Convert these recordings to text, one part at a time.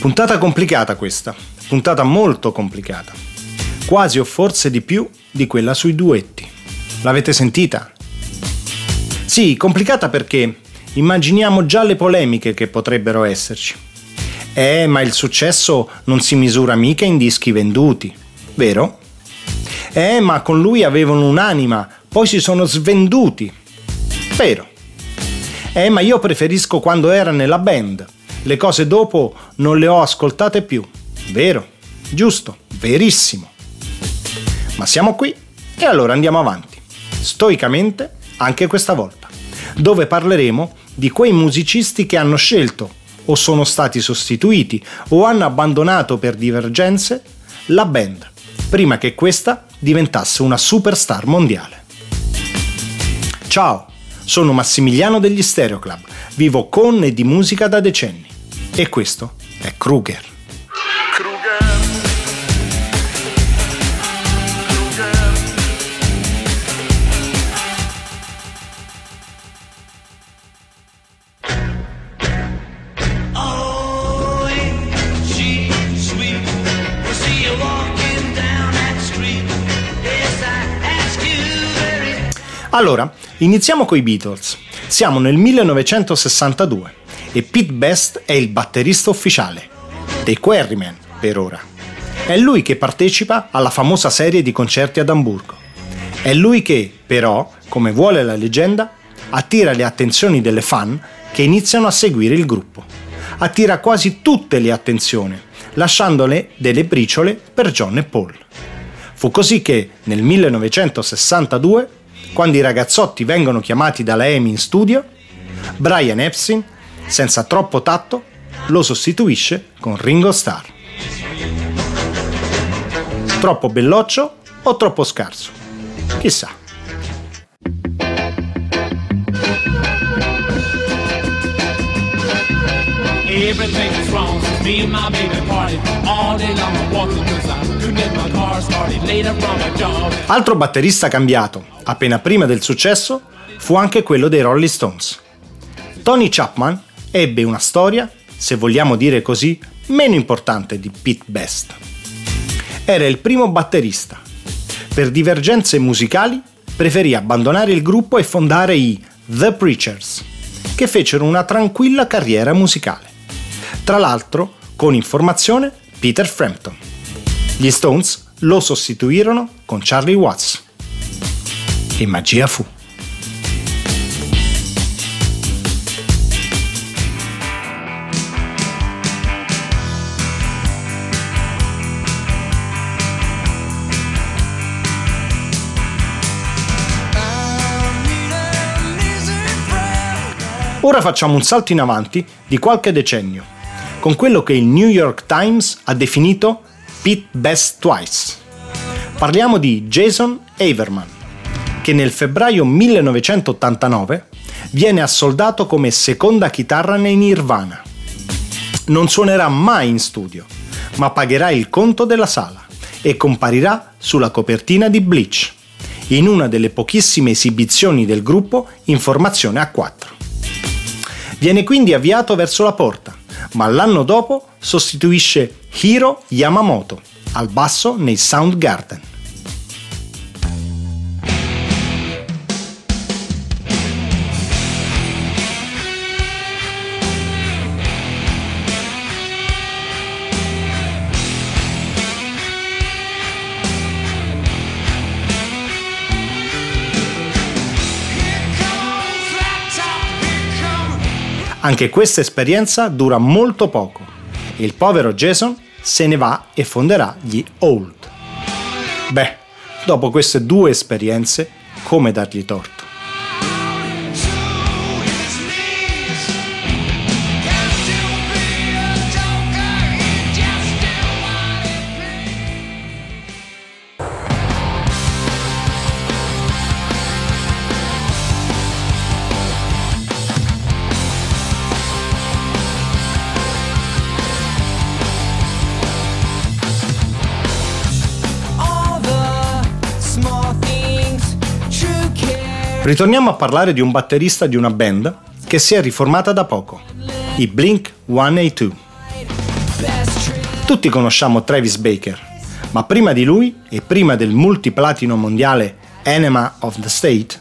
Puntata complicata questa, puntata molto complicata, quasi o forse di più di quella sui duetti. L'avete sentita? Sì, complicata perché immaginiamo già le polemiche che potrebbero esserci. Eh, ma il successo non si misura mica in dischi venduti, vero? Eh, ma con lui avevano un'anima, poi si sono svenduti. Vero. Eh, ma io preferisco quando era nella band. Le cose dopo non le ho ascoltate più. Vero. Giusto. Verissimo. Ma siamo qui e allora andiamo avanti. Stoicamente anche questa volta. Dove parleremo di quei musicisti che hanno scelto o sono stati sostituiti o hanno abbandonato per divergenze la band, prima che questa diventasse una superstar mondiale. Ciao, sono Massimiliano degli Stereo Club, vivo con e di musica da decenni e questo è Kruger. Allora, iniziamo con i Beatles. Siamo nel 1962 e Pete Best è il batterista ufficiale, dei Quarrymen per ora. È lui che partecipa alla famosa serie di concerti ad Amburgo. È lui che, però, come vuole la leggenda, attira le attenzioni delle fan che iniziano a seguire il gruppo. Attira quasi tutte le attenzioni, lasciandole delle briciole per John e Paul. Fu così che nel 1962 quando i ragazzotti vengono chiamati dalla Amy in studio, Brian Epstein, senza troppo tatto, lo sostituisce con Ringo Starr. Troppo belloccio o troppo scarso? Chissà. Everything's wrong me and my baby party. All day long I'm walking cause I couldn't get my car started later from a job. Altro batterista cambiato, appena prima del successo, fu anche quello dei Rolling Stones. Tony Chapman ebbe una storia, se vogliamo dire così, meno importante di Pete Best. Era il primo batterista. Per divergenze musicali preferì abbandonare il gruppo e fondare i The Preachers, che fecero una tranquilla carriera musicale. Tra l'altro, con informazione, Peter Frampton. Gli Stones lo sostituirono con Charlie Watts. E magia fu. Ora facciamo un salto in avanti di qualche decennio con quello che il New York Times ha definito Pete Best Twice. Parliamo di Jason Averman, che nel febbraio 1989 viene assoldato come seconda chitarra nei Nirvana. Non suonerà mai in studio, ma pagherà il conto della sala e comparirà sulla copertina di Bleach, in una delle pochissime esibizioni del gruppo in formazione a 4. Viene quindi avviato verso la porta, ma l'anno dopo sostituisce Hiro Yamamoto al basso nei Soundgarden. Anche questa esperienza dura molto poco il povero Jason se ne va e fonderà gli Old. Beh, dopo queste due esperienze, come dargli torto? Ritorniamo a parlare di un batterista di una band che si è riformata da poco, i Blink 182. Tutti conosciamo Travis Baker, ma prima di lui e prima del multiplatino mondiale Enema of the State,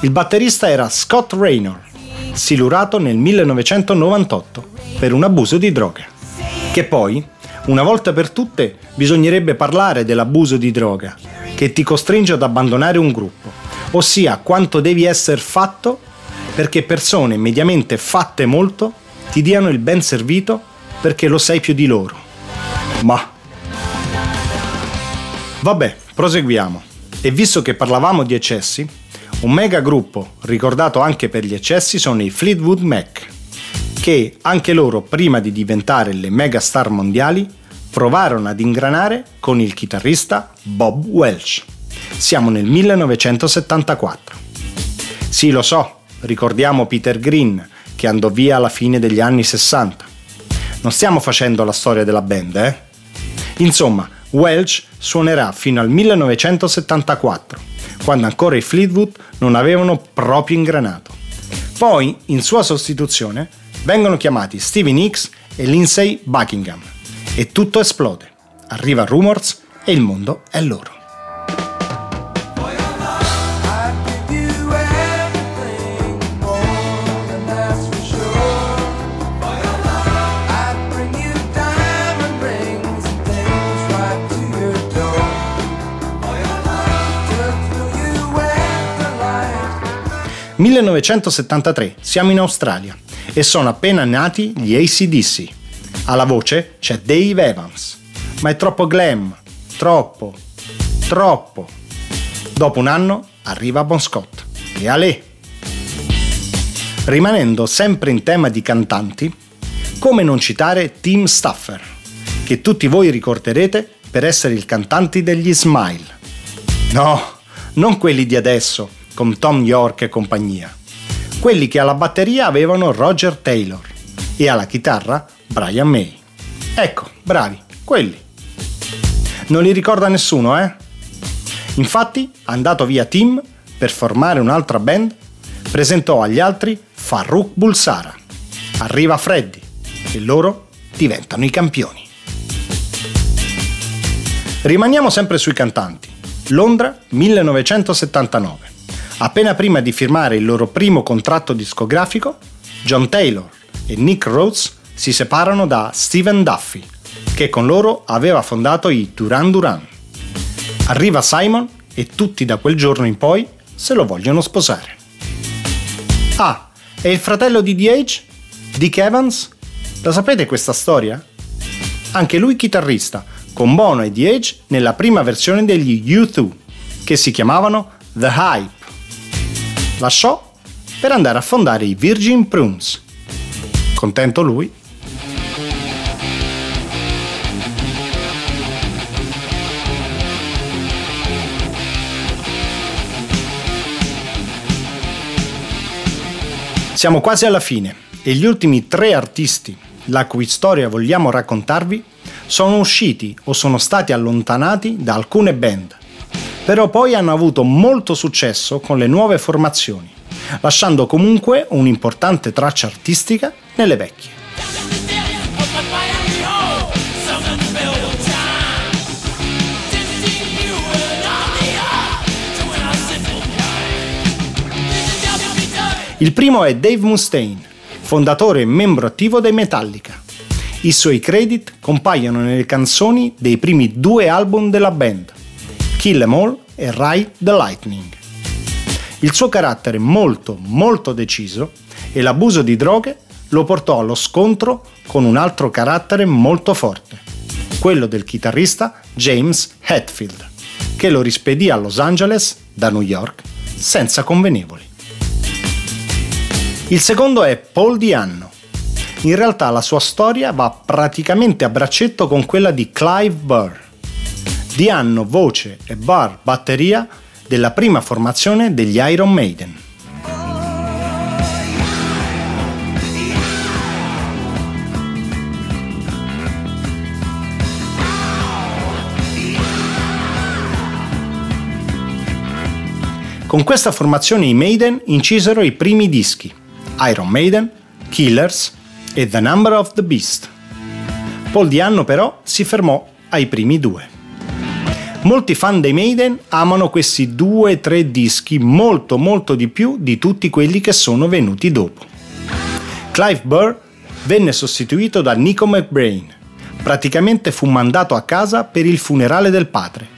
il batterista era Scott Raynor, silurato nel 1998 per un abuso di droga. Che poi, una volta per tutte, bisognerebbe parlare dell'abuso di droga, che ti costringe ad abbandonare un gruppo, ossia quanto devi essere fatto perché persone mediamente fatte molto ti diano il ben servito perché lo sai più di loro. Ma... Vabbè, proseguiamo. E visto che parlavamo di eccessi, un mega gruppo ricordato anche per gli eccessi sono i Fleetwood Mac, che anche loro prima di diventare le mega star mondiali provarono ad ingranare con il chitarrista Bob Welch. Siamo nel 1974. Sì, lo so, ricordiamo Peter Green, che andò via alla fine degli anni 60. Non stiamo facendo la storia della band, eh? Insomma, Welch suonerà fino al 1974, quando ancora i Fleetwood non avevano proprio ingranato. Poi, in sua sostituzione, vengono chiamati Stevie Nicks e Lindsay Buckingham e tutto esplode. Arriva Rumors e il mondo è loro. «1973, siamo in Australia e sono appena nati gli ACDC. Alla voce c'è Dave Evans. Ma è troppo glam, troppo, troppo. Dopo un anno arriva Bon Scott. E Ale. Rimanendo sempre in tema di cantanti, come non citare Tim Staffer, che tutti voi ricorderete per essere il cantante degli Smile. No, non quelli di adesso, con Tom York e compagnia. Quelli che alla batteria avevano Roger Taylor e alla chitarra Brian May. Ecco, bravi, quelli. Non li ricorda nessuno, eh? Infatti, andato via Tim per formare un'altra band, presentò agli altri Farrukh Bulsara. Arriva Freddy e loro diventano i campioni. Rimaniamo sempre sui cantanti. Londra 1979. Appena prima di firmare il loro primo contratto discografico, John Taylor e Nick Rhodes si separano da Steven Duffy, che con loro aveva fondato i Duran Duran. Arriva Simon e tutti da quel giorno in poi se lo vogliono sposare. Ah, e il fratello di DH? Dick Evans? La sapete questa storia? Anche lui chitarrista, con Bono e DH nella prima versione degli U2, che si chiamavano The Hype. Lasciò per andare a fondare i Virgin Prunes. Contento lui? Siamo quasi alla fine e gli ultimi tre artisti, la cui storia vogliamo raccontarvi, sono usciti o sono stati allontanati da alcune band, però poi hanno avuto molto successo con le nuove formazioni, lasciando comunque un'importante traccia artistica nelle vecchie. Il primo è Dave Mustaine, fondatore e membro attivo dei Metallica. I suoi credit compaiono nelle canzoni dei primi due album della band, Kill Em All e Ride the Lightning. Il suo carattere molto molto deciso e l'abuso di droghe lo portò allo scontro con un altro carattere molto forte, quello del chitarrista James Hetfield, che lo rispedì a Los Angeles da New York senza convenevoli. Il secondo è Paul Dianno. In realtà la sua storia va praticamente a braccetto con quella di Clive Burr. Dianno voce e Burr batteria della prima formazione degli Iron Maiden. Con questa formazione i Maiden incisero i primi dischi Iron Maiden, Killers e The Number of the Beast. Paul Dianno però si fermò ai primi due. Molti fan dei Maiden amano questi due o tre dischi molto molto di più di tutti quelli che sono venuti dopo. Clive Burr venne sostituito da Nico McBrain, praticamente fu mandato a casa per il funerale del padre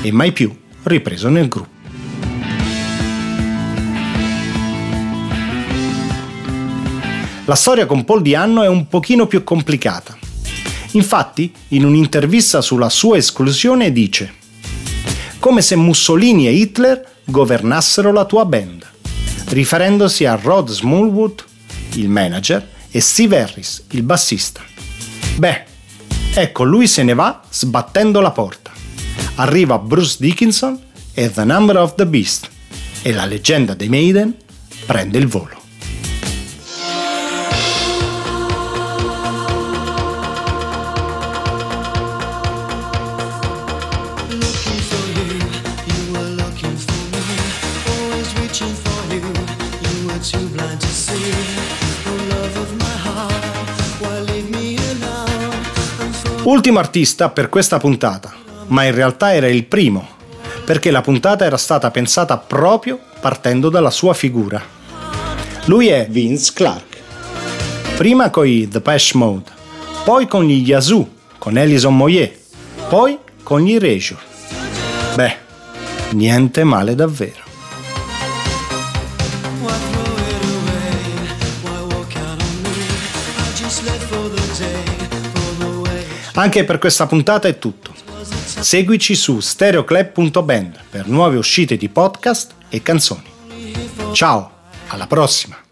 e mai più ripreso nel gruppo. La storia con Paul Dianno è un pochino più complicata. Infatti, in un'intervista sulla sua esclusione dice come se Mussolini e Hitler governassero la tua band, riferendosi a Rod Smallwood, il manager, e Steve Harris, il bassista. Beh, ecco lui se ne va sbattendo la porta. Arriva Bruce Dickinson e The Number of the Beast e la leggenda dei Maiden prende il volo. Ultimo artista per questa puntata, ma in realtà era il primo, perché la puntata era stata pensata proprio partendo dalla sua figura. Lui è Vince Clark. Prima con i The Pesh Mode, poi con gli Yazoo, con Ellison Moyer, poi con gli Erasure. Beh, niente male davvero. Anche per questa puntata è tutto. Seguici su stereoclub.band per nuove uscite di podcast e canzoni. Ciao, alla prossima!